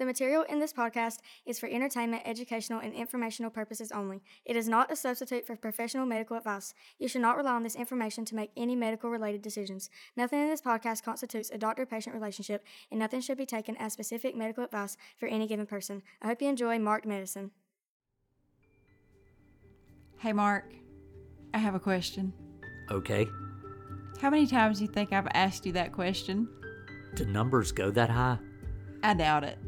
The material in this podcast is for entertainment, educational, and informational purposes only. It is not a substitute for professional medical advice. You should not rely on this information to make any medical related decisions. Nothing in this podcast constitutes a doctor patient relationship, and nothing should be taken as specific medical advice for any given person. I hope you enjoy Marked Medicine. Hey, Mark, I have a question. Okay. How many times do you think I've asked you that question? Do numbers go that high? I doubt it.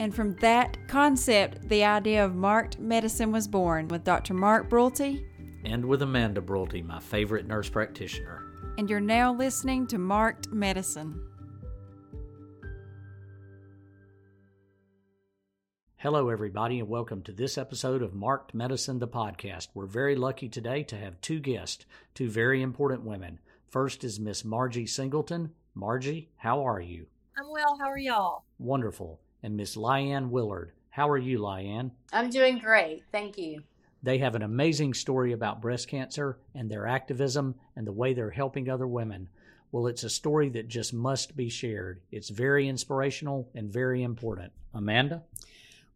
And from that concept, the idea of marked medicine was born with Dr. Mark Brulte. And with Amanda Brulte, my favorite nurse practitioner. And you're now listening to Marked Medicine. Hello, everybody, and welcome to this episode of Marked Medicine, the podcast. We're very lucky today to have two guests, two very important women. First is Miss Margie Singleton. Margie, how are you? I'm well. How are y'all? Wonderful and Miss Liane Willard. How are you, Liane? I'm doing great. Thank you. They have an amazing story about breast cancer and their activism and the way they're helping other women. Well, it's a story that just must be shared. It's very inspirational and very important. Amanda?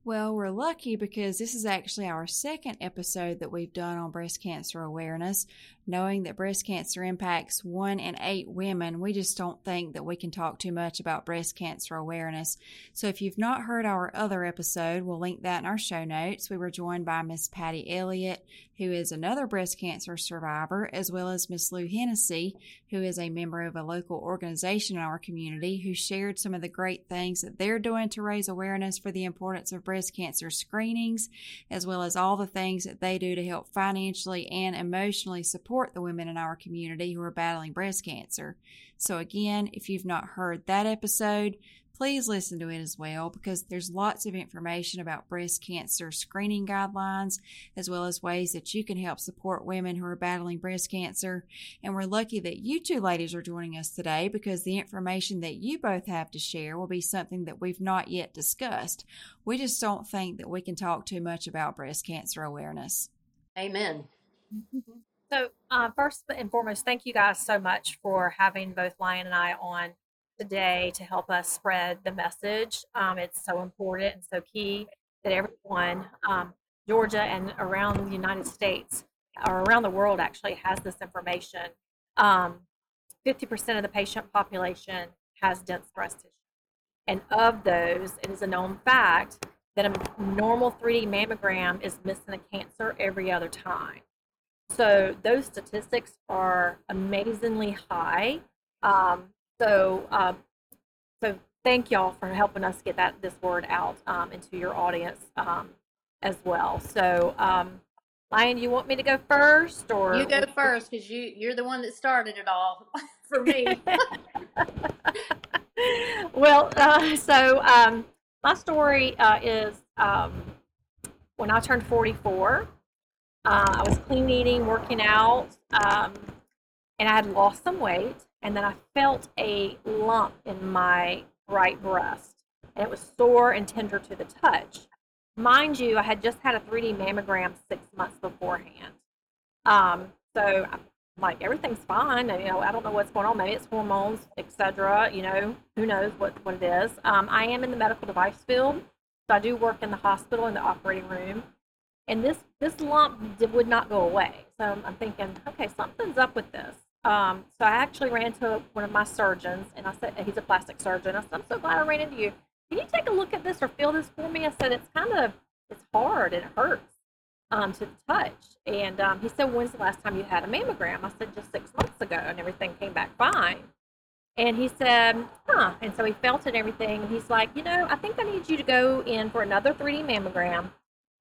Well, we're lucky because this is actually our second episode that we've done on breast cancer awareness. Knowing that breast cancer impacts one in eight women, we just don't think that we can talk too much about breast cancer awareness. So if you've not heard our other episode, we'll link that in our show notes. We were joined by Miss Patty Elliott, who is another breast cancer survivor, as well as Miss Lou Hennessy, who is a member of a local organization in our community who shared some of the great things that they're doing to raise awareness for the importance of breast cancer screenings, as well as all the things that they do to help financially and emotionally support the women in our community who are battling breast cancer. So, again, if you've not heard that episode, please listen to it as well because there's lots of information about breast cancer screening guidelines as well as ways that you can help support women who are battling breast cancer. And we're lucky that you two ladies are joining us today because the information that you both have to share will be something that we've not yet discussed. We just don't think that we can talk too much about breast cancer awareness. Amen. So, uh, first and foremost, thank you guys so much for having both Liane and I on today to help us spread the message. Um, it's so important and so key that everyone, um, Georgia and around the United States or around the world, actually has this information. Um, 50% of the patient population has dense breast tissue. And of those, it is a known fact that a normal 3D mammogram is missing a cancer every other time. So those statistics are amazingly high. Um, so, um, so thank y'all for helping us get that this word out um, into your audience um, as well. So, um, Liane, you want me to go first, or you go first because you you're the one that started it all for me. well, uh, so um, my story uh, is when I turned 44. Uh, I was clean eating, working out, um, and I had lost some weight. And then I felt a lump in my right breast, and it was sore and tender to the touch. Mind you, I had just had a 3D mammogram six months beforehand. Um, so I'm like, everything's fine. You know, I don't know what's going on. Maybe it's hormones, etc. You know, who knows what, what it is. Um, I am in the medical device field. So I do work in the hospital in the operating room and this this lump would not go away. So I'm thinking, okay, something's up with this. Um, so I actually ran to one of my surgeons, and I said, he's a plastic surgeon. I said, I'm so glad I ran into you. Can you take a look at this or feel this for me? I said, it's kind of it's hard and it hurts um, to touch. And um, he said, when's the last time you had a mammogram? I said, just six months ago, and everything came back fine. And he said, huh. And so he felt it and everything. And he's like, you know, I think I need you to go in for another 3D mammogram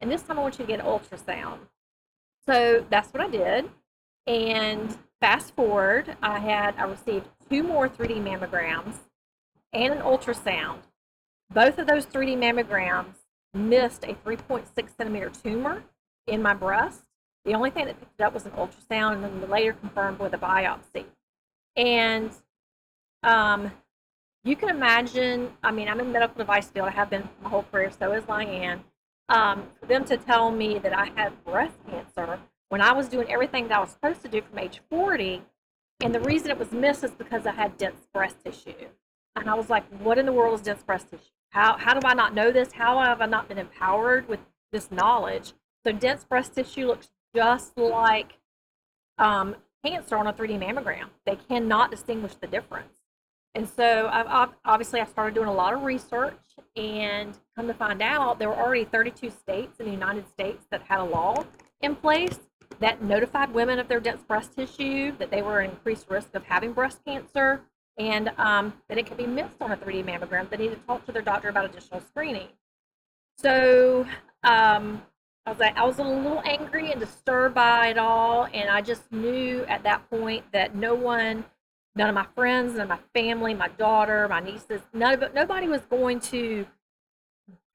and this time I want you to get an ultrasound. So that's what I did. And fast forward, I had I received two more 3D mammograms and an ultrasound. Both of those 3D mammograms missed a 3.6 centimeter tumor in my breast. The only thing that picked it up was an ultrasound, and then later confirmed with a biopsy. And um, you can imagine, I mean, I'm in the medical device field. I have been my whole career, so is Liane um, for them to tell me that I had breast cancer when I was doing everything that I was supposed to do from age 40. And the reason it was missed is because I had dense breast tissue. And I was like, what in the world is dense breast tissue? how how do I not know this? How have I not been empowered with this knowledge? So dense breast tissue looks just like um, cancer on a 3D mammogram. They cannot distinguish the difference. And so I've, obviously I started doing a lot of research and come to find out there were already 32 states in the United States that had a law in place that notified women of their dense breast tissue that they were at increased risk of having breast cancer and um, that it could be missed on a 3D mammogram. They need to talk to their doctor about additional screening. So um, I was like, I was a little angry and disturbed by it all, and I just knew at that point that no one, none of my friends, none of my family, my daughter, my nieces, none of nobody was going to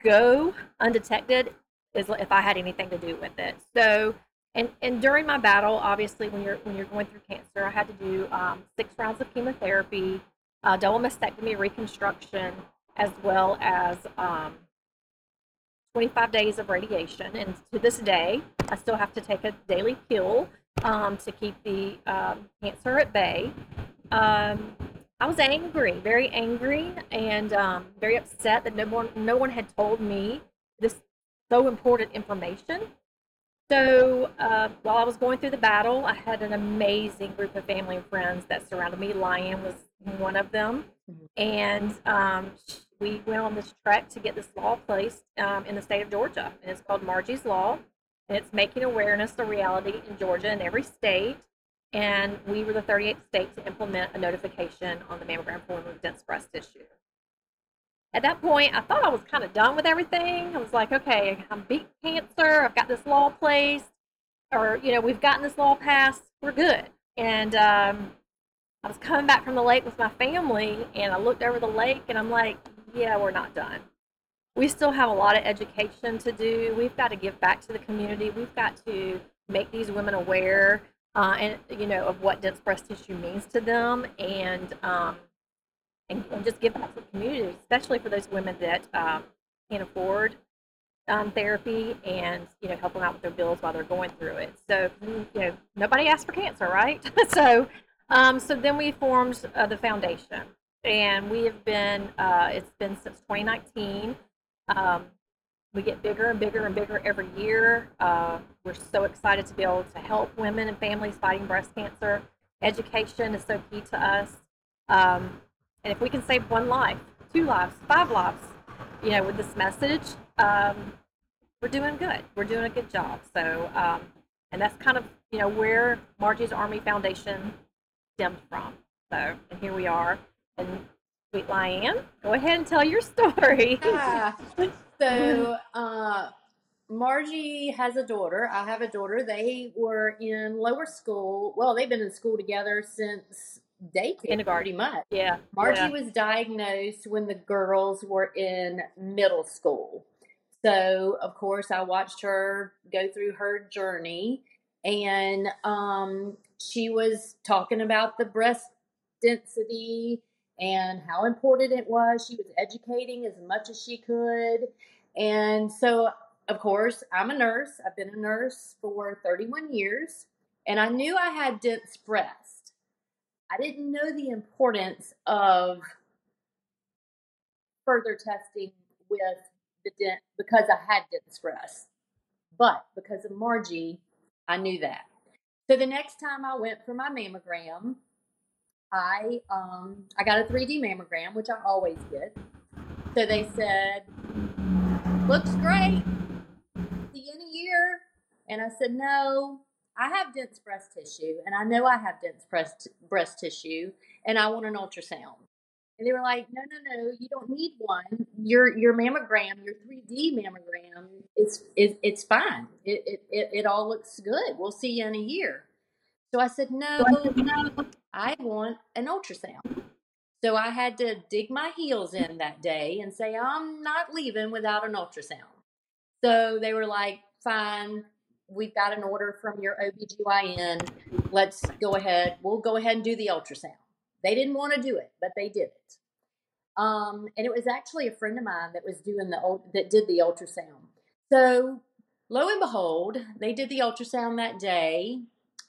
go undetected if I had anything to do with it. So, and and during my battle, obviously, when you're when you're going through cancer, I had to do um, six rounds of chemotherapy, uh, double mastectomy, reconstruction, as well as um, 25 days of radiation. And to this day, I still have to take a daily pill um, to keep the um, cancer at bay. Um, I was angry, very angry, and um, very upset that no one, no one had told me this so important information. So uh, while I was going through the battle, I had an amazing group of family and friends that surrounded me. Liane was one of them, mm-hmm. and um, we went on this trek to get this law placed um, in the state of Georgia, and it's called Margie's Law, and it's making awareness a reality in Georgia and every state. And we were the 38th state to implement a notification on the mammogram form of dense breast tissue. At that point, I thought I was kind of done with everything. I was like, okay, I'm beat cancer. I've got this law placed, or you know, we've gotten this law passed. We're good. And um, I was coming back from the lake with my family, and I looked over the lake, and I'm like, yeah, we're not done. We still have a lot of education to do. We've got to give back to the community. We've got to make these women aware uh, and you know of what dense breast tissue means to them, and um, and, and, just give back to the community, especially for those women that um, can't afford um, therapy, and you know help them out with their bills while they're going through it. So you know nobody asked for cancer, right? so um, so then we formed uh, the foundation, and we have been uh, it's been since 2019 um, we get bigger and bigger and bigger every year. Uh, we're so excited to be able to help women and families fighting breast cancer. Education is so key to us. Um, and if we can save one life two lives five lives you know with this message um, we're doing good we're doing a good job so um, and that's kind of you know where margie's army foundation stemmed from so and here we are and sweet Liane, go ahead and tell your story. Ah, so, uh, Margie has a daughter. I have a daughter. They were in lower school. Well, they've been in school together since daycare, kindergarten, pretty much. Yeah. Margie yeah. was diagnosed when the girls were in middle school. So, of course, I watched her go through her journey, and um, she was talking about the breast density and how important it was. She was educating as much as she could. And so, of course, I'm a nurse. I've been a nurse for 31 years, and I knew I had dense breast. I didn't know the importance of further testing with the dent because I had dense breast. But because of Margie, I knew that. So the next time I went for my mammogram, I um I got a 3D mammogram, which I always get. So they said, "Looks great. See you in a year." And I said, "No, I have dense breast tissue, and I know I have dense breast breast tissue, and I want an ultrasound." And they were like, "No, no, no, you don't need one. Your your mammogram, your 3D mammogram, is is it's fine. It, it it it all looks good. We'll see you in a year." So I said, "No, no, I want an ultrasound. So I had to dig my heels in that day and say, I'm not leaving without an ultrasound. So they were like, fine, we've got an order from your OBGYN. Let's go ahead. We'll go ahead and do the ultrasound. They didn't want to do it, but they did it. Um, and it was actually a friend of mine that was doing the that did the ultrasound. So lo and behold, they did the ultrasound that day,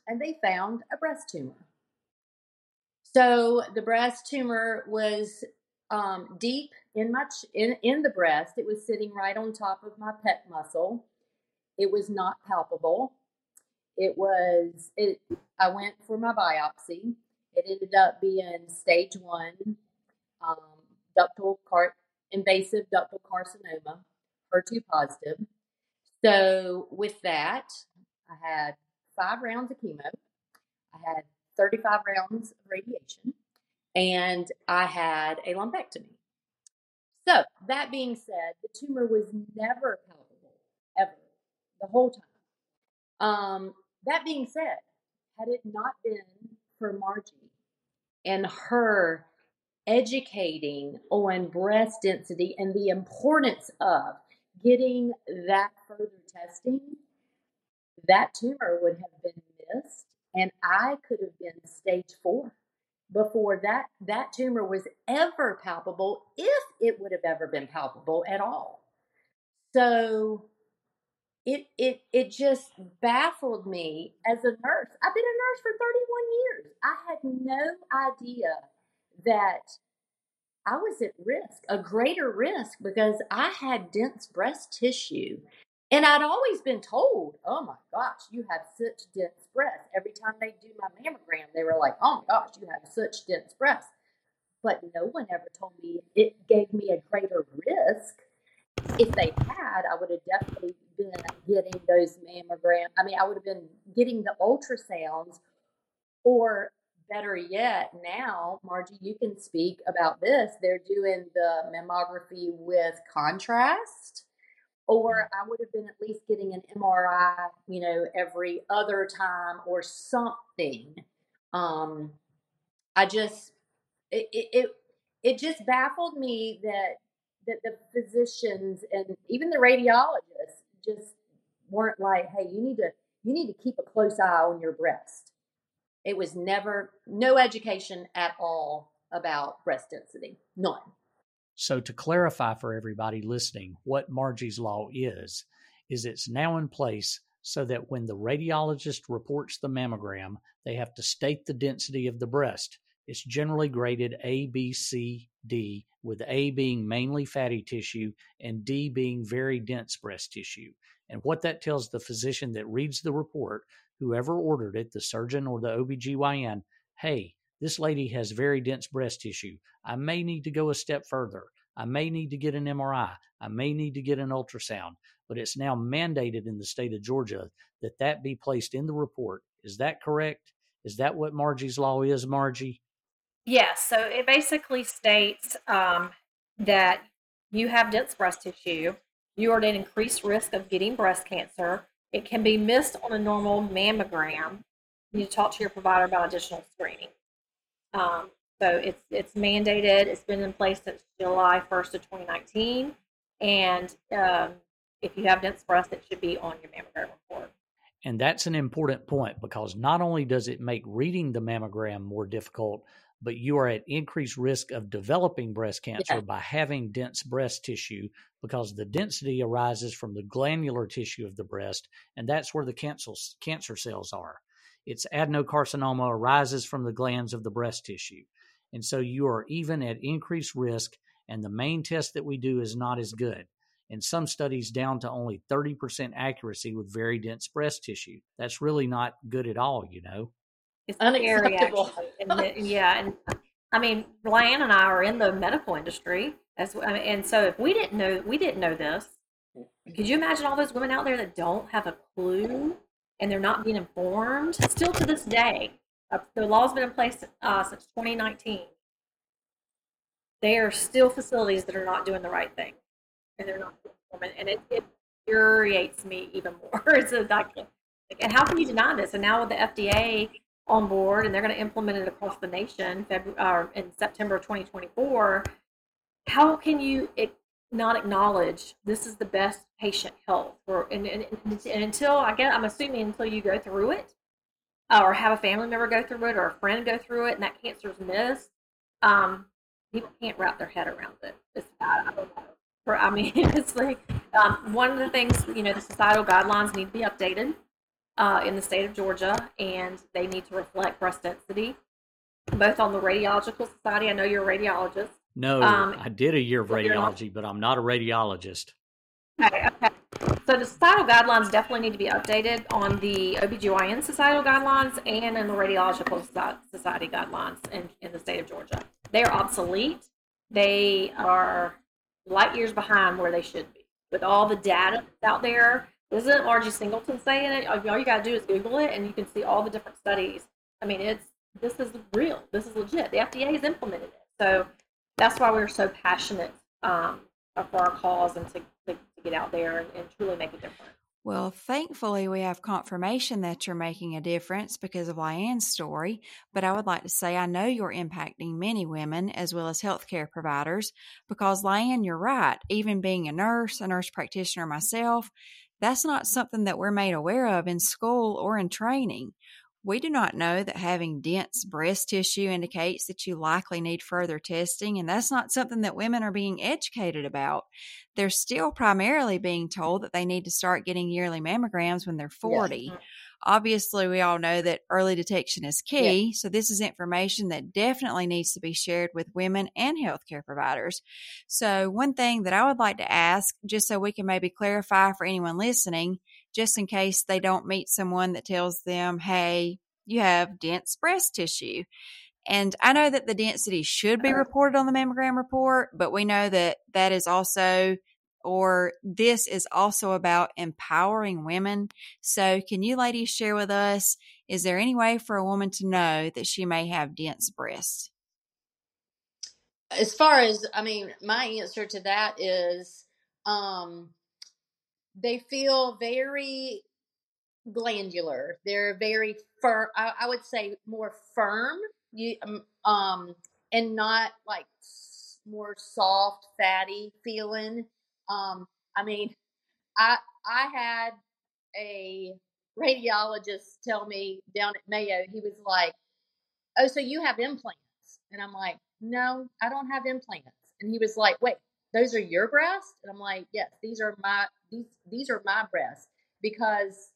and they found a breast tumor. So the breast tumor was um, deep in my in in the breast. It was sitting right on top of my pec muscle. It was not palpable. It was it. I went for my biopsy. It ended up being stage one, um, ductal car- invasive ductal carcinoma, HER2 positive. So with that, I had five rounds of chemo. I had 35 rounds of radiation, and I had a lumpectomy. So, that being said, the tumor was never the whole time. Um, that being said, had it not been for Margie and her educating on breast density and the importance of getting that further testing, that tumor would have been missed and I could have been stage four before that that tumor was ever palpable if it would have ever been palpable at all so it it it just baffled me as a nurse i've been a nurse for 31 years i had no idea that i was at risk a greater risk because i had dense breast tissue and I'd always been told, oh my gosh, you have such dense breasts. Every time they do my mammogram, they were like, oh my gosh, you have such dense breasts. But no one ever told me it gave me a greater risk. If they had, I would have definitely been getting those mammograms. I mean, I would have been getting the ultrasounds, or better yet, now, Margie, you can speak about this. They're doing the mammography with contrast or I would have been at least getting an MRI, you know, every other time or something. Um, I just it, it it just baffled me that that the physicians and even the radiologists just weren't like, hey, you need to you need to keep a close eye on your breast. It was never no education at all about breast density, none. So, to clarify for everybody listening what Margie's Law is, is it's now in place so that when the radiologist reports the mammogram, they have to state the density of the breast. It's generally graded A, B, C, D, with A being mainly fatty tissue and D being very dense breast tissue. And what that tells the physician that reads the report, whoever ordered it, the surgeon or the OBGYN, hey, this lady has very dense breast tissue. I may need to go a step further. I may need to get an MRI. I may need to get an ultrasound. But it's now mandated in the state of Georgia that that be placed in the report. Is that correct? Is that what Margie's law is, Margie? Yes. So it basically states um, that you have dense breast tissue. You are at an increased risk of getting breast cancer. It can be missed on a normal mammogram. You talk to your provider about additional screening. Um, so it's it's mandated. It's been in place since July 1st of 2019. And um, if you have dense breast, it should be on your mammogram report. And that's an important point because not only does it make reading the mammogram more difficult, but you are at increased risk of developing breast cancer yeah. by having dense breast tissue because the density arises from the glandular tissue of the breast, and that's where the cancer, cancer cells are. Its adenocarcinoma arises from the glands of the breast tissue. And so you are even at increased risk, and the main test that we do is not as good. In some studies, down to only 30% accuracy with very dense breast tissue. That's really not good at all, you know. It's unacceptable. And the, yeah, and I mean, Ryan and I are in the medical industry, as I mean, and so if we didn't know, we didn't know this. Could you imagine all those women out there that don't have a clue and they're not being informed still to this day. Uh, the law's been in place uh, since 2019. There are still facilities that are not doing the right thing, and they're not informing, and it, it infuriates me even more. it's a, like, and how can you deny this? And now with the FDA on board, and they're going to implement it across the nation February, in September 2024. How can you not acknowledge this is the best patient health for and, and, and, until I guess I'm assuming until you go through it uh, or have a family member go through it or a friend go through it and that cancer is missed, um, people can't wrap their head around it. It's I, I don't know. For, I mean, it's like um, one of the things you know the societal guidelines need to be updated uh, in the state of Georgia, and they need to reflect breast density, both on the radiological society. I know you're a radiologist No, Um, I did a year of but you're not- radiology, but I'm not a radiologist. Okay, okay. So the societal guidelines definitely need to be updated on the OBGYN societal guidelines and in the radiological society guidelines in, in the state of Georgia. They are obsolete. They are light years behind where they should be. With all the data that's out there, isn't Margie Singleton saying it. All you got to do is Google it and you can see all the different studies. I mean, it's this is real. This is legit. The FDA has implemented it. So that's why we're so passionate um, for our cause and to, to, to get out there and, and truly make a difference. Well, thankfully, we have confirmation that you're making a difference because of Liane's story. But I would like to say I know you're impacting many women as well as healthcare providers because, Liane, you're right. Even being a nurse, a nurse practitioner myself, that's not something that we're made aware of in school or in training. We do not know that having dense breast tissue indicates that you likely need further testing, and that's not something that women are being educated about. They're still primarily being told that they need to start getting yearly mammograms when they're 40. Obviously, we all know that early detection is key, so this is information that definitely needs to be shared with women and healthcare providers. So, one thing that I would like to ask, just so we can maybe clarify for anyone listening, just in case they don't meet someone that tells them, hey, you have dense breast tissue. And I know that the density should be reported on the mammogram report, but we know that that is also, or this is also about empowering women. So, can you ladies share with us, is there any way for a woman to know that she may have dense breasts? as far as i mean my answer to that is um they feel very glandular. They're very firm I, I would say more firm um, um and not like more soft fatty feeling. Um i mean i i had a radiologist tell me down at mayo he was like oh so you have implants? And i'm like no i don't have implants. And he was like wait those are your breasts? And i'm like yes these are my these these are my breasts because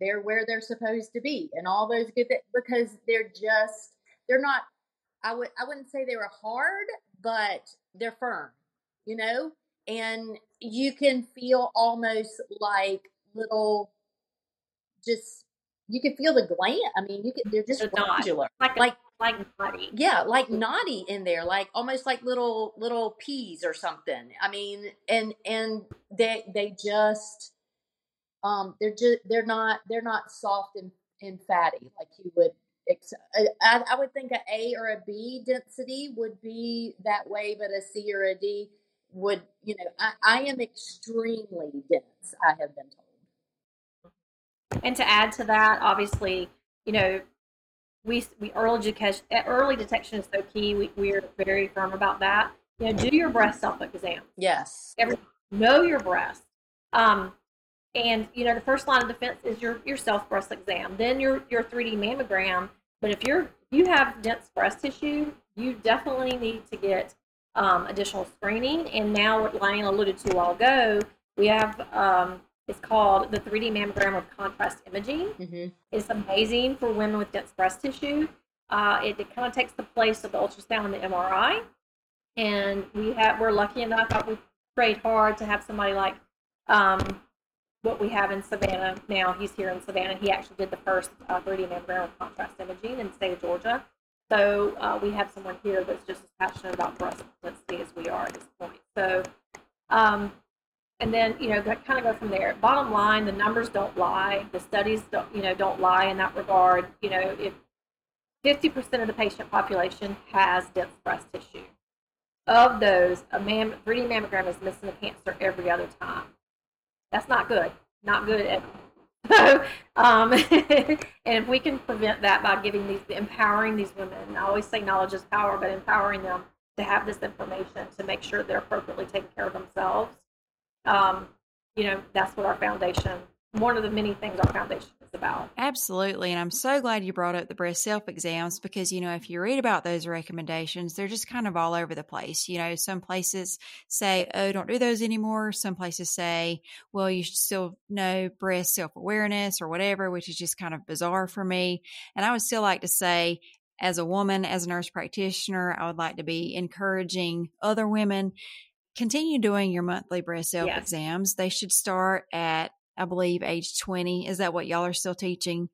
they're where they're supposed to be and all those good th- because they're just they're not i would i wouldn't say they were hard but they're firm you know? And you can feel almost like little just you can feel the gland i mean you can they're just They're not. Like like like body. yeah like knotty in there like almost like little little peas or something i mean and and they they just um they're just they're not they're not soft and, and fatty like you would I, I would think a a or a b density would be that way but a c or a d would you know i, I am extremely dense i have been told And to add to that, obviously, you know, we we early education early detection is so key. We we're very firm about that. You know, do your breast self exam. yes Every know your breast. Um, and you know, the first line of defense is your your self breast exam, then your your 3D mammogram. But if you're you have dense breast tissue, you definitely need to get um, additional screening. And now, what Lane alluded to while ago, we have um, it's called the 3D mammogram with contrast imaging. hmm It's amazing for women with dense breast tissue. Uh, it, it kind of takes the place of the ultrasound and the MRI. And we have we're lucky enough. uh, We prayed hard to have somebody like um, what we have in Savannah now. He's here in Savannah. He actually did the first uh, 3D mammogram with contrast imaging in the state of Georgia. So uh, we have someone here that's just as passionate about breast density as we are at this point. So, um, and then you know, kind of go from there. Bottom line, the numbers don't lie. The studies don't, you know, don't lie in that regard. You know, if 50% of the patient population has dense breast tissue, of those, a mam- 3D mammogram is missing a cancer every other time. That's not good. Not good at so, um, and if we can prevent that by giving these, empowering these women, I always say knowledge is power, but empowering them to have this information to make sure they're appropriately taking care of themselves. Um, you know, that's what our foundation, one of the many things our foundation is about. Absolutely. And I'm so glad you brought up the breast self exams because, you know, if you read about those recommendations, they're just kind of all over the place. You know, some places say, oh, don't do those anymore. Some places say, well, you should still know breast self awareness or whatever, which is just kind of bizarre for me. And I would still like to say, as a woman, as a nurse practitioner, I would like to be encouraging other women continue doing your monthly breast self exams. They should start at, I believe, age 20. Is that what y'all are still teaching?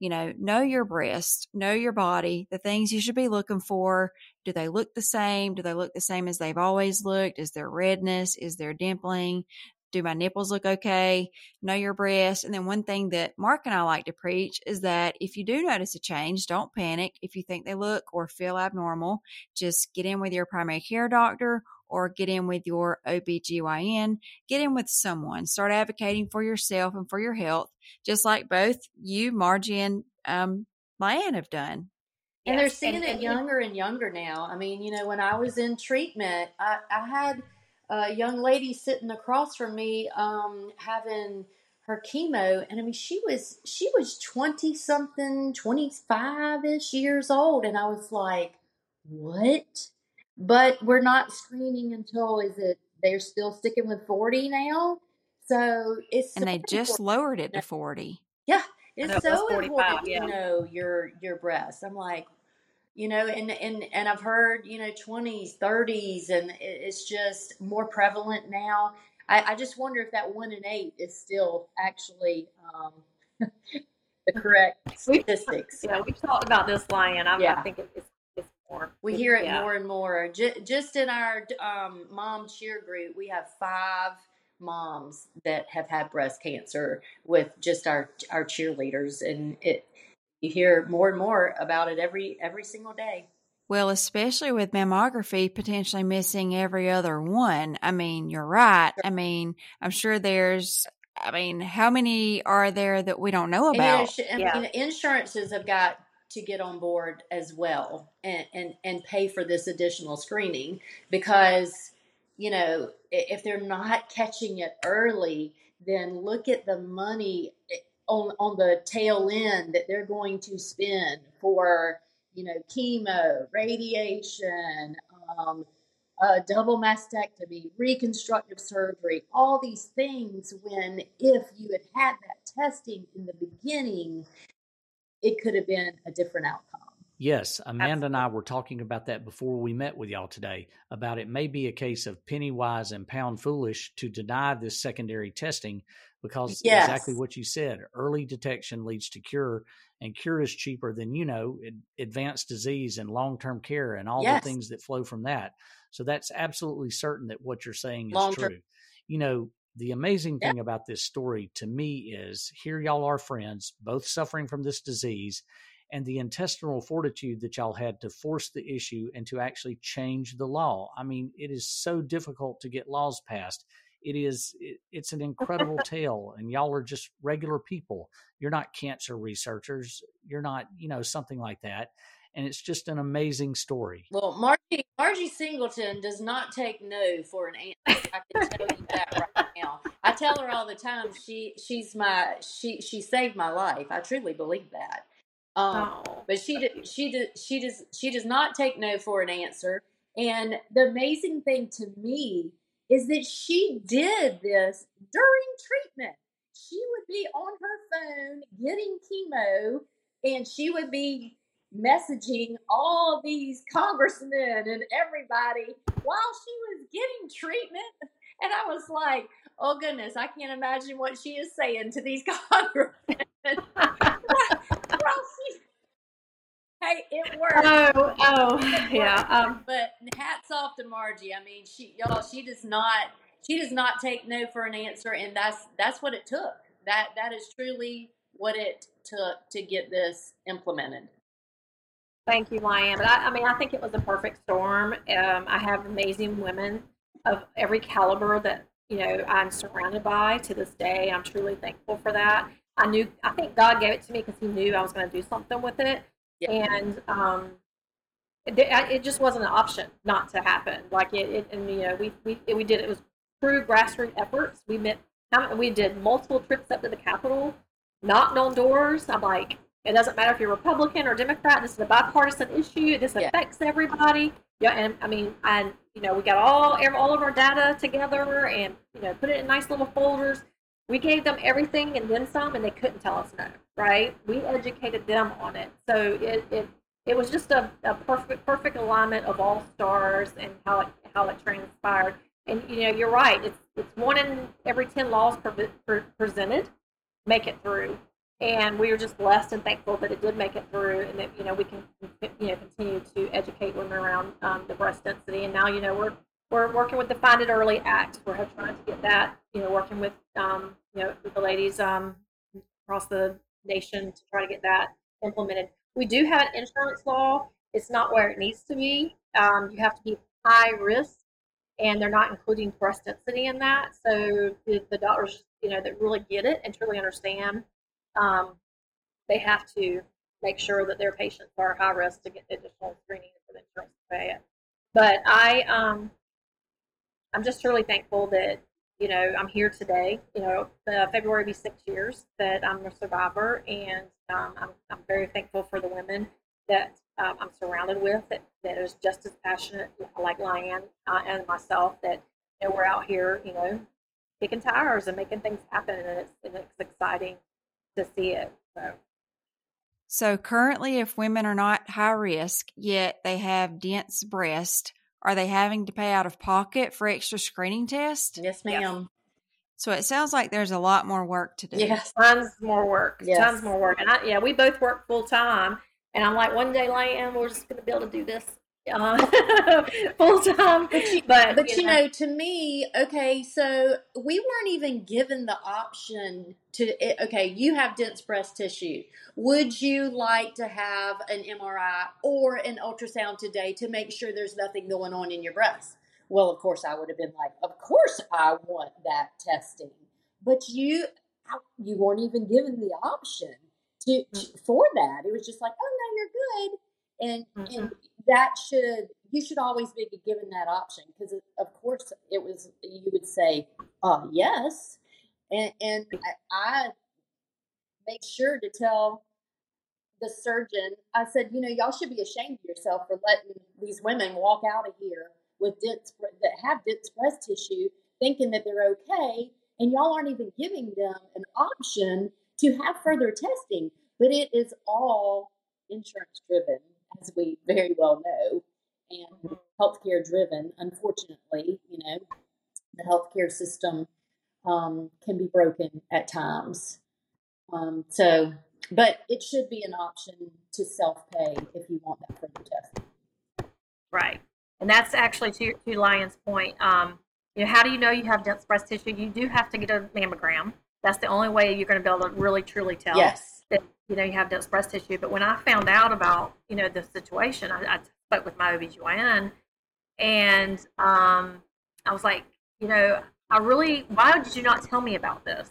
You know, know your breast, know your body, the things you should be looking for. Do they look the same? Do they look the same as they've always looked? Is there redness? Is there dimpling? Do my nipples look okay? Know your breast. And then one thing that Mark and I like to preach is that if you do notice a change, don't panic. If you think they look or feel abnormal, just get in with your primary care doctor or get in with your OBGYN, get in with someone, start advocating for yourself and for your health, just like both you, Margie, and um, Liane have done. And they're seeing and- it and- younger and younger now. I mean, you know, when I was in treatment, I, I had a young lady sitting across from me um, having her chemo, and I mean, she was she was twenty something, twenty five ish years old, and I was like, what? But we're not screening until is it? They're still sticking with forty now, so it's And so they just lowered it to 40. Yeah, it's it so important yeah. to know your your breasts. I'm like, you know, and and and I've heard you know 20s, 30s, and it's just more prevalent now. I, I just wonder if that one in eight is still actually um, the correct We- statistics. Yeah, we've talked about this, Liane. I, Yeah. I think it's, it's more. We hear it yeah. more and more. J- just in our um, mom cheer group, we have five moms that have had breast cancer with just our our cheerleaders, and it you hear more and more about it every every single day. Well, especially with mammography potentially missing every other one. I mean, you're right. I mean, I'm sure there's, I mean, how many are there that we don't know And, you know, about? I mean, insurances have got to get on board as well and, and, and pay for this additional screening because, you know, if they're not catching it early, then look at the money eh, on, on the tail end that they're going to spend for, you know, chemo, radiation, um, double mastectomy, reconstructive surgery, all these things. When if you had had that testing in the beginning, it could have been a different outcome. Yes, Amanda and I were talking about that before we met with y'all today. About it may be a case of penny wise and pound foolish to deny this secondary testing because Yes. exactly what you said early detection leads to cure, and cure is cheaper than, you know, advanced disease and long term care and all Yes. the things that flow from that. So that's absolutely certain that what you're saying is Long-term- true. You know, the amazing Yeah. thing about this story to me is here y'all are friends, both suffering from this disease, and the intestinal fortitude that y'all had to force the issue and to actually change the law. I mean, it is so difficult to get laws passed. It is it, it's an incredible tale and y'all are just regular people. You're not cancer researchers, you're not, you know, something like that. And it's just an amazing story. Well, Margie Margie Singleton does not take no for an answer. I can tell you that right now. I tell her all the time she she's my she she saved my life. I truly believe that. Um, Oh, but she did, she did, she does she does not take no for an answer. And the amazing thing to me is that she did this during treatment. She would be on her phone getting chemo, and she would be messaging all these congressmen and everybody while she was getting treatment. And I was like, oh goodness, I can't imagine what she is saying to these congressmen. hey, it worked. oh, oh, yeah. Um, But hats off to Margie. I mean, she y'all, she does not she does not take no for an answer, and that's that's what it took. That that is truly what it took to get this implemented. Thank you, Liane. But I, I mean, I think it was a perfect storm. Um, I have amazing women of every caliber that you know I'm surrounded by to this day. I'm truly thankful for that. I knew, I think God gave it to me because He knew I was going to do something with it, Yeah. and um, it, it just wasn't an option not to happen. Like it, it and you know, we we we did it was through grassroots efforts. We met, how- we did multiple trips up to the Capitol, knocked on doors. I'm like, it doesn't matter if you're Republican or Democrat. This is a bipartisan issue. This Yeah. affects everybody. Yeah, and I mean, and you know, we got all all of our data together and you know, put it in nice little folders. We gave them everything and then some, and they couldn't tell us no. Right? We educated them on it, so it, it it was just a, a perfect perfect alignment of all stars and how it how it transpired. And you know, you're right. It's it's one in every ten laws pre- pre- presented make it through, and we are just blessed and thankful that it did make it through, and that you know we can you know continue to educate women around um, the breast density. And now you know we're we're working with the Find It Early Act. We're trying to get that you know working with um, you know with the ladies um, across the nation to try to get that implemented. We do have an insurance law. It's not where it needs to be. Um, you have to be high risk, and they're not including breast density in that. So the, the doctors, you know, that really get it and truly understand, um, they have to make sure that their patients are high risk to get the additional screening for the insurance to pay it. But I, um, I'm just really thankful that you know I'm here today. You know, uh, February will be six years that I'm a survivor, and um, I'm, I'm very thankful for the women that um, I'm surrounded with that, that is just as passionate, like Liane uh, and myself, that you know, we're out here, you know, kicking tires and making things happen, and it's, and it's exciting to see it. So. So currently, if women are not high risk yet they have dense breast, are they having to pay out of pocket for extra screening tests? Yes, ma'am. So it sounds like there's a lot more work to do. Yes. Tons more work. Yes. Tons more work. And I, yeah, we both work full time. And I'm like, one day, Liane, we're just going to be able to do this uh, full time. But, But you know, to me, okay, so we weren't even given the option to. Okay, you have dense breast tissue. Would you like to have an MRI or an ultrasound today to make sure there's nothing going on in your breast? Well, of course, I would have been like, of course, I want that testing. But you, you weren't even given the option to, to for that. It was just like, oh no, you're good, and and that should you should always be given that option because of course it was you would say uh yes. And and I, I made sure to tell the surgeon i said you know y'all should be ashamed of yourself for letting these women walk out of here with dense that have dense breast tissue thinking that they're okay and y'all aren't even giving them an option to have further testing. But it is all insurance driven as we very well know and healthcare driven. Unfortunately, you know, the healthcare system um, can be broken at times. Um, so, but it should be an option to self pay if you want that further testing. Right. And that's actually to, to Liane's point. Um, you know, how do you know you have dense breast tissue? You do have to get a mammogram. That's the only way you're going to be able to really truly tell Yes. You know you have dense breast tissue. But when I found out about you know the situation, I, I spoke with my OBGYN and um, I was like, you know, I really, why did you not tell me about this?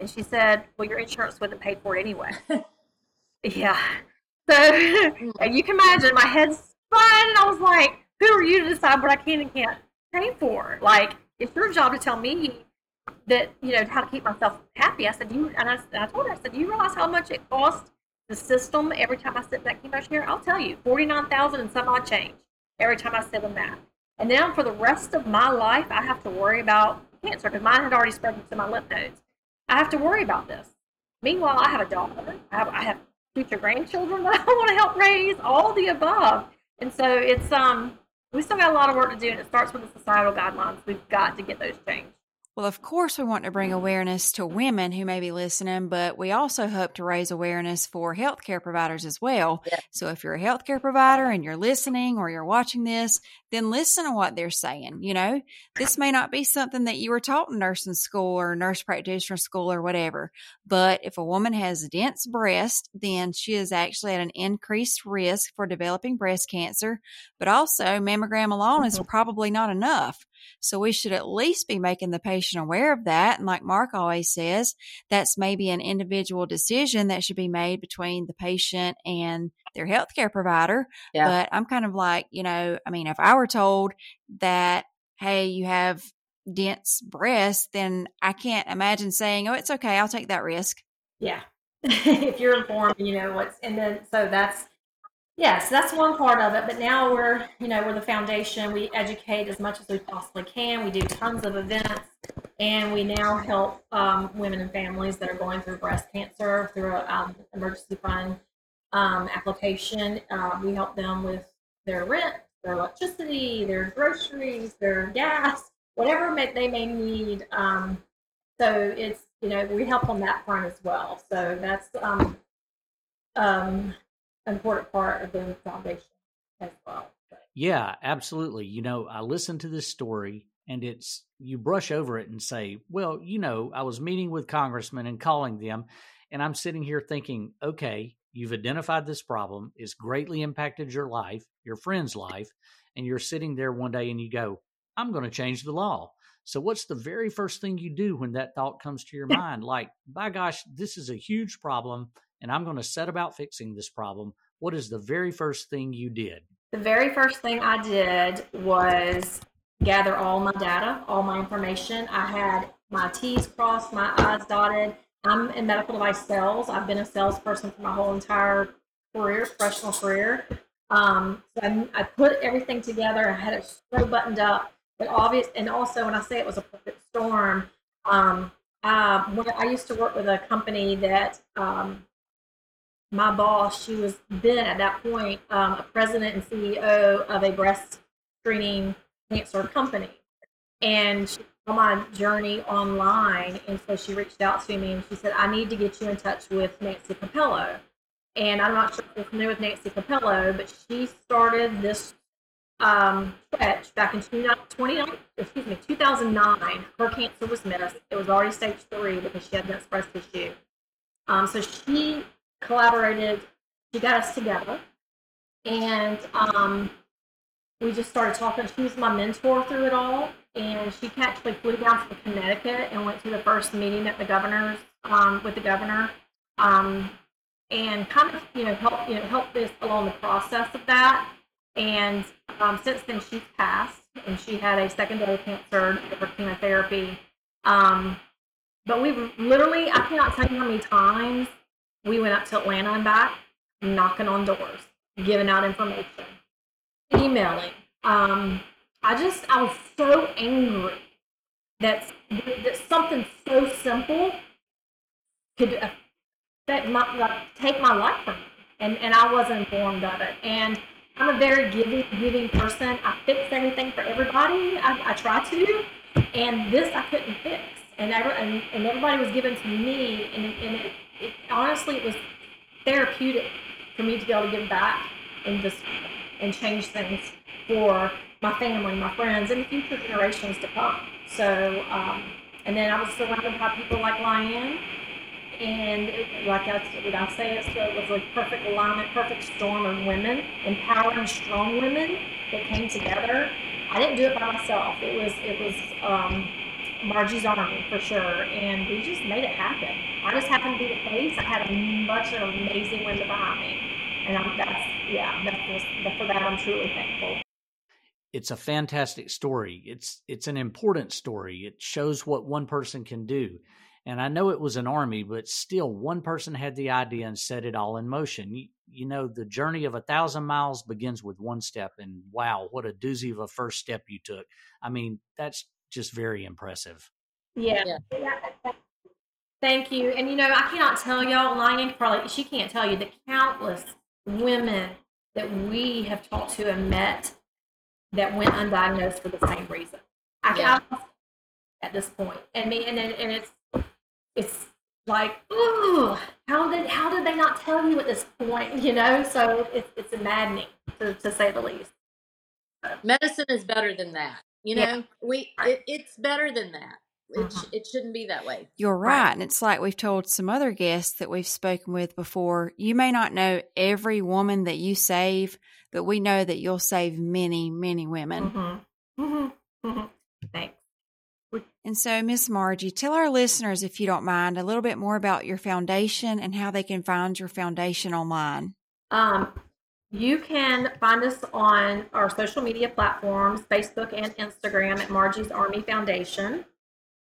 And she said, well, your insurance wouldn't pay for it anyway. yeah. So and you can imagine my head spun, and I was like, who are you to decide what I can and can't pay for? Like, it's your job to tell me that, you know, how to keep myself happy. I said, you, and I, and I told her, I said, do you realize how much it costs the system every time I sit in that chemo chair? I'll tell you, 49000 and some odd change every time I sit in that. And then for the rest of my life, I have to worry about cancer because mine had already spread into my lymph nodes. I have to worry about this. Meanwhile, I have a daughter. I have, I have future grandchildren that I want to help raise, all the above. And so it's um we still got a lot of work to do, and it starts with the societal guidelines. We've got to get those changed. Well, of course, we want to bring awareness to women who may be listening, but we also hope to raise awareness for healthcare providers as well. Yeah. So if you're a healthcare provider and you're listening or you're watching this, then listen to what they're saying. You know, this may not be something that you were taught in nursing school or nurse practitioner school or whatever, but if a woman has a dense breast, then she is actually at an increased risk for developing breast cancer. But also, mammogram alone is mm-hmm. probably not enough. So we should at least be making the patient aware of that. And like Mark always says, that's maybe an individual decision that should be made between the patient and their healthcare provider. Yeah. But I'm kind of like, you know, I mean, if I were told that, hey, you have dense breasts, then I can't imagine saying, oh, it's okay, I'll take that risk. Yeah. if you're informed, you know what's, and then so that's yes, that's one part of it. But now we're, you know, we're the foundation. We educate as much as we possibly can. We do tons of events, and we now help um, women and families that are going through breast cancer through an um, emergency fund um, application. Uh, we help them with their rent, their electricity, their groceries, their gas, whatever may, they may need. Um, so it's you know we help on that front as well. So that's um, um, important part of the foundation as well. Yeah, absolutely. You know, I listened to this story and it's you brush over it and say, well, you know, I was meeting with congressmen and calling them, and I'm sitting here thinking, okay, you've identified this problem, it's greatly impacted your life, your friend's life, and you're sitting there one day and you go, I'm going to change the law. So, what's the very first thing you do when that thought comes to your mind? Like, by gosh, this is a huge problem, and I'm going to set about fixing this problem. What is the very first thing you did? The very first thing I did was gather all my data, all my information. I had my T's crossed, my I's dotted. I'm in medical device sales. I've been a salesperson for my whole entire career, professional career. Um, so I, I, put everything together. I had it so buttoned up. But obvious, and also when I say it was a perfect storm, um, when I used to work with a company that um, my boss, she was then at that point um, a president and CEO of a breast screening cancer company. And she saw my journey online. And so she reached out to me and she said, I need to get you in touch with Nancy Cappello. And I'm not sure if you're familiar with Nancy Cappello, but she started this um, stretch back in 2009, excuse me, 2009. Her cancer was missed. It was already stage three because she had breast tissue. Um, so she collaborated. She got us together, and um, we just started talking. She was my mentor through it all, and she actually flew down to Connecticut and went to the first meeting at the governor's um, with the governor, um, and kind of you know help you know help this along the process of that. And um, since then, she's passed, and she had a secondary cancer for chemotherapy. Um, but we literally, I cannot tell you how many times we went up to Atlanta and back, knocking on doors, giving out information emailing. Um, I just I was so angry that that something so simple could affect my like, take my life from me, and and I wasn't informed of it. And I'm a very giving giving person. I fix everything for everybody. I, I try to, and this I couldn't fix. And, every, and, and everybody was given to me, and, and it, it, honestly, it was therapeutic for me to be able to give back and just and change things for my family, my friends, and the future generations to come. So, um, and then I was surrounded by people like Liane, and it, like I, what I say, it, so it was a perfect alignment, perfect storm of women, empowering strong women that came together. I didn't do it by myself. It was it was um, Margie's army for sure, and we just made it happen. I just happened to be the face. I had a bunch of amazing women behind me and I'm, that's yeah, that's just, for that I'm truly thankful. It's a fantastic story. It's it's an important story. It shows what one person can do. And I know it was an army, but still, one person had the idea and set it all in motion. You, you know, the journey of a thousand miles begins with one step. And wow, what a doozy of a first step you took. I mean, that's just very impressive. Yeah. yeah. Thank you. And you know, I cannot tell y'all, Liane probably she can't tell you the countless women that we have talked to and met that went undiagnosed for the same reason. I yeah. at this point, and me, and, and it's it's like, ooh, how did how did they not tell you at this point? You know, so it's it's maddening to, to say the least. Medicine is better than that. You know, yeah. we it, it's better than that. It, mm-hmm. it shouldn't be that way. You're right. right. And it's like we've told some other guests that we've spoken with before. You may not know every woman that you save, but we know that you'll save many, many women. Mm-hmm. Mm-hmm. mm-hmm. Thanks. And so, Miss Margie, tell our listeners, if you don't mind, a little bit more about your foundation and how they can find your foundation online. Um, you can find us on our social media platforms, Facebook and Instagram at Margie's Army Foundation.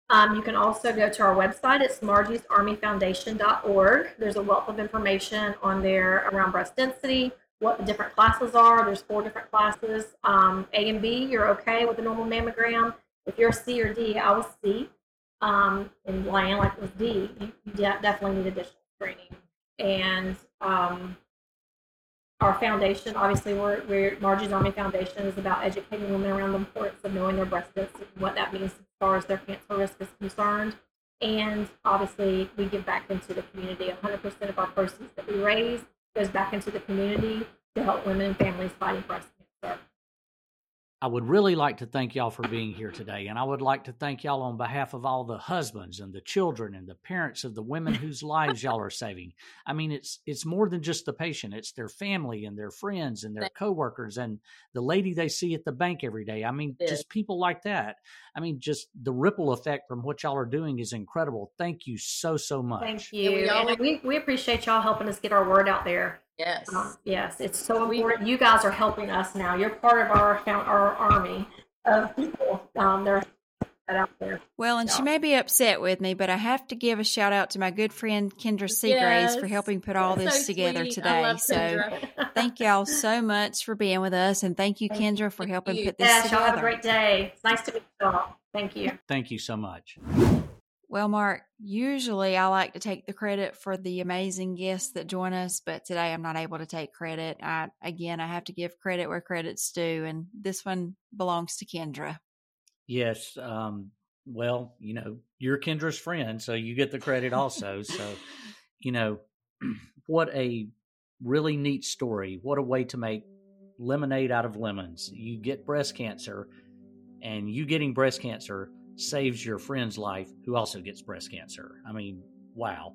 Um, you can also go to our website. It's margiesarmyfoundation.org. There's a wealth of information on there around breast density, what the different classes are. There's four different classes. Um, a and B, you're okay with a normal mammogram. If you're C or D, I was C. Um, and like was D, you, you definitely need additional screening. And um, our foundation, obviously, we're, we're Margie's Army Foundation is about educating women around the importance of knowing their breast density and what that means as far as their cancer risk is concerned. And obviously, we give back into the community. 100% of our proceeds that we raise goes back into the community to help women and families fighting breast cancer. I would really like to thank y'all for being here today. And I would like to thank y'all on behalf of all the husbands and the children and the parents of the women whose lives y'all are saving. I mean, it's it's more than just the patient, it's their family and their friends and their coworkers and the lady they see at the bank every day. I mean, Yeah. just people like that. I mean, just the ripple effect from what y'all are doing is incredible. Thank you so, so much. Thank we you. And always- we, we appreciate y'all helping us get our word out there. Yes. Um, yes, it's so important. You guys are helping us now. You're part of our account, our army of people. Um, they're out there. Well, and she may be upset with me, but I have to give a shout out to my good friend Kendra Seagrace for helping put all So this together sweet. Today. So thank y'all so much for being with us, and thank you, Thank Kendra, for helping you. put this Yes, y'all together. have a great day. It's nice to meet y'all. Thank you. Thank you so much. Well, Mark, usually I like to take the credit for the amazing guests that join us, but today I'm not able to take credit. I again, I have to give credit where credit's due, and this one belongs to Kendra. Yes. Um, well, you know, you're Kendra's friend, so you get the credit also. so, you know, what a really neat story. What a way to make lemonade out of lemons. You get breast cancer, and you getting breast cancer saves your friend's life who also gets breast cancer. I mean, wow.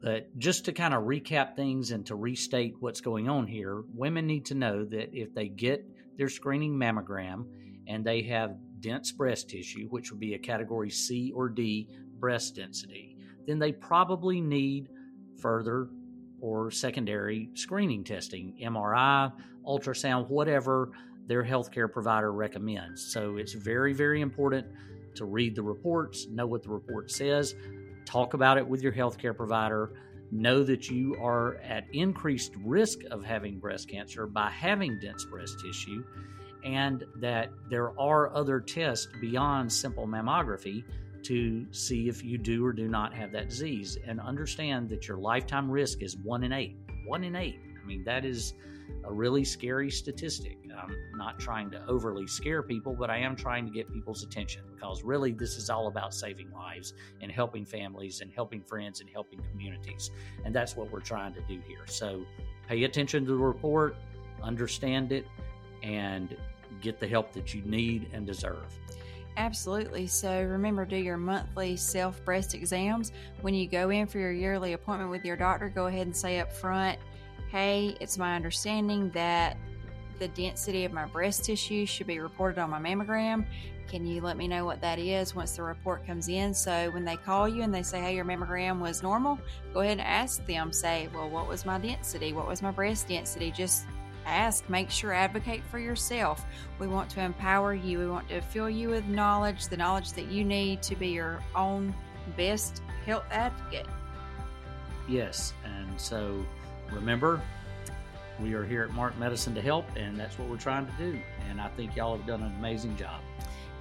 But just to kind of recap things and to restate what's going on here, women need to know that if they get their screening mammogram and they have dense breast tissue, which would be a category C or D breast density, then they probably need further or secondary screening testing, MRI, ultrasound, whatever their healthcare provider recommends. So it's very, very important to read the reports, know what the report says, talk about it with your healthcare provider, know that you are at increased risk of having breast cancer by having dense breast tissue, and that there are other tests beyond simple mammography to see if you do or do not have that disease. And understand that your lifetime risk is one in eight. One in eight. I mean, that is a really scary statistic. I'm not trying to overly scare people, but I am trying to get people's attention because really this is all about saving lives and helping families and helping friends and helping communities. And that's what we're trying to do here. So pay attention to the report, understand it, and get the help that you need and deserve. Absolutely. So remember, do your monthly self breast exams. When you go in for your yearly appointment with your doctor, go ahead and say up front, hey, it's my understanding that the density of my breast tissue should be reported on my mammogram. Can you let me know what that is once the report comes in? So when they call you and they say, hey, your mammogram was normal, go ahead and ask them, say, well, what was my density? What was my breast density? Just ask, make sure, advocate for yourself. We want to empower you. We want to fill you with knowledge, the knowledge that you need to be your own best health advocate. Yes. And so remember, we are here at Mark Medicine to help, and that's what we're trying to do. And I think y'all have done an amazing job.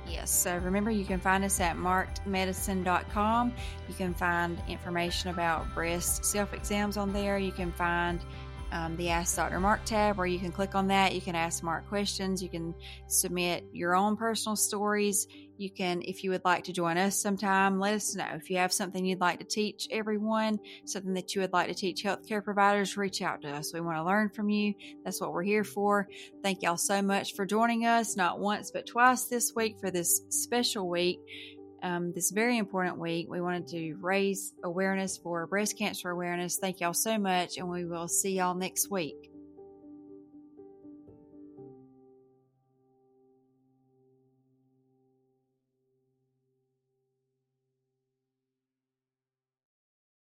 Yes, so remember you can find us at markedmedicine.com. You can find information about breast self exams on there. You can find um, the Ask Dr. Mark tab where you can click on that. You can ask Mark questions. You can submit your own personal stories. You can, if you would like to join us sometime, let us know. If you have something you'd like to teach everyone, something that you would like to teach healthcare providers, reach out to us. We want to learn from you. That's what we're here for. Thank y'all so much for joining us, not once, but twice this week for this special week. Um, this very important week. We wanted to raise awareness for breast cancer awareness. Thank y'all so much, and we will see y'all next week.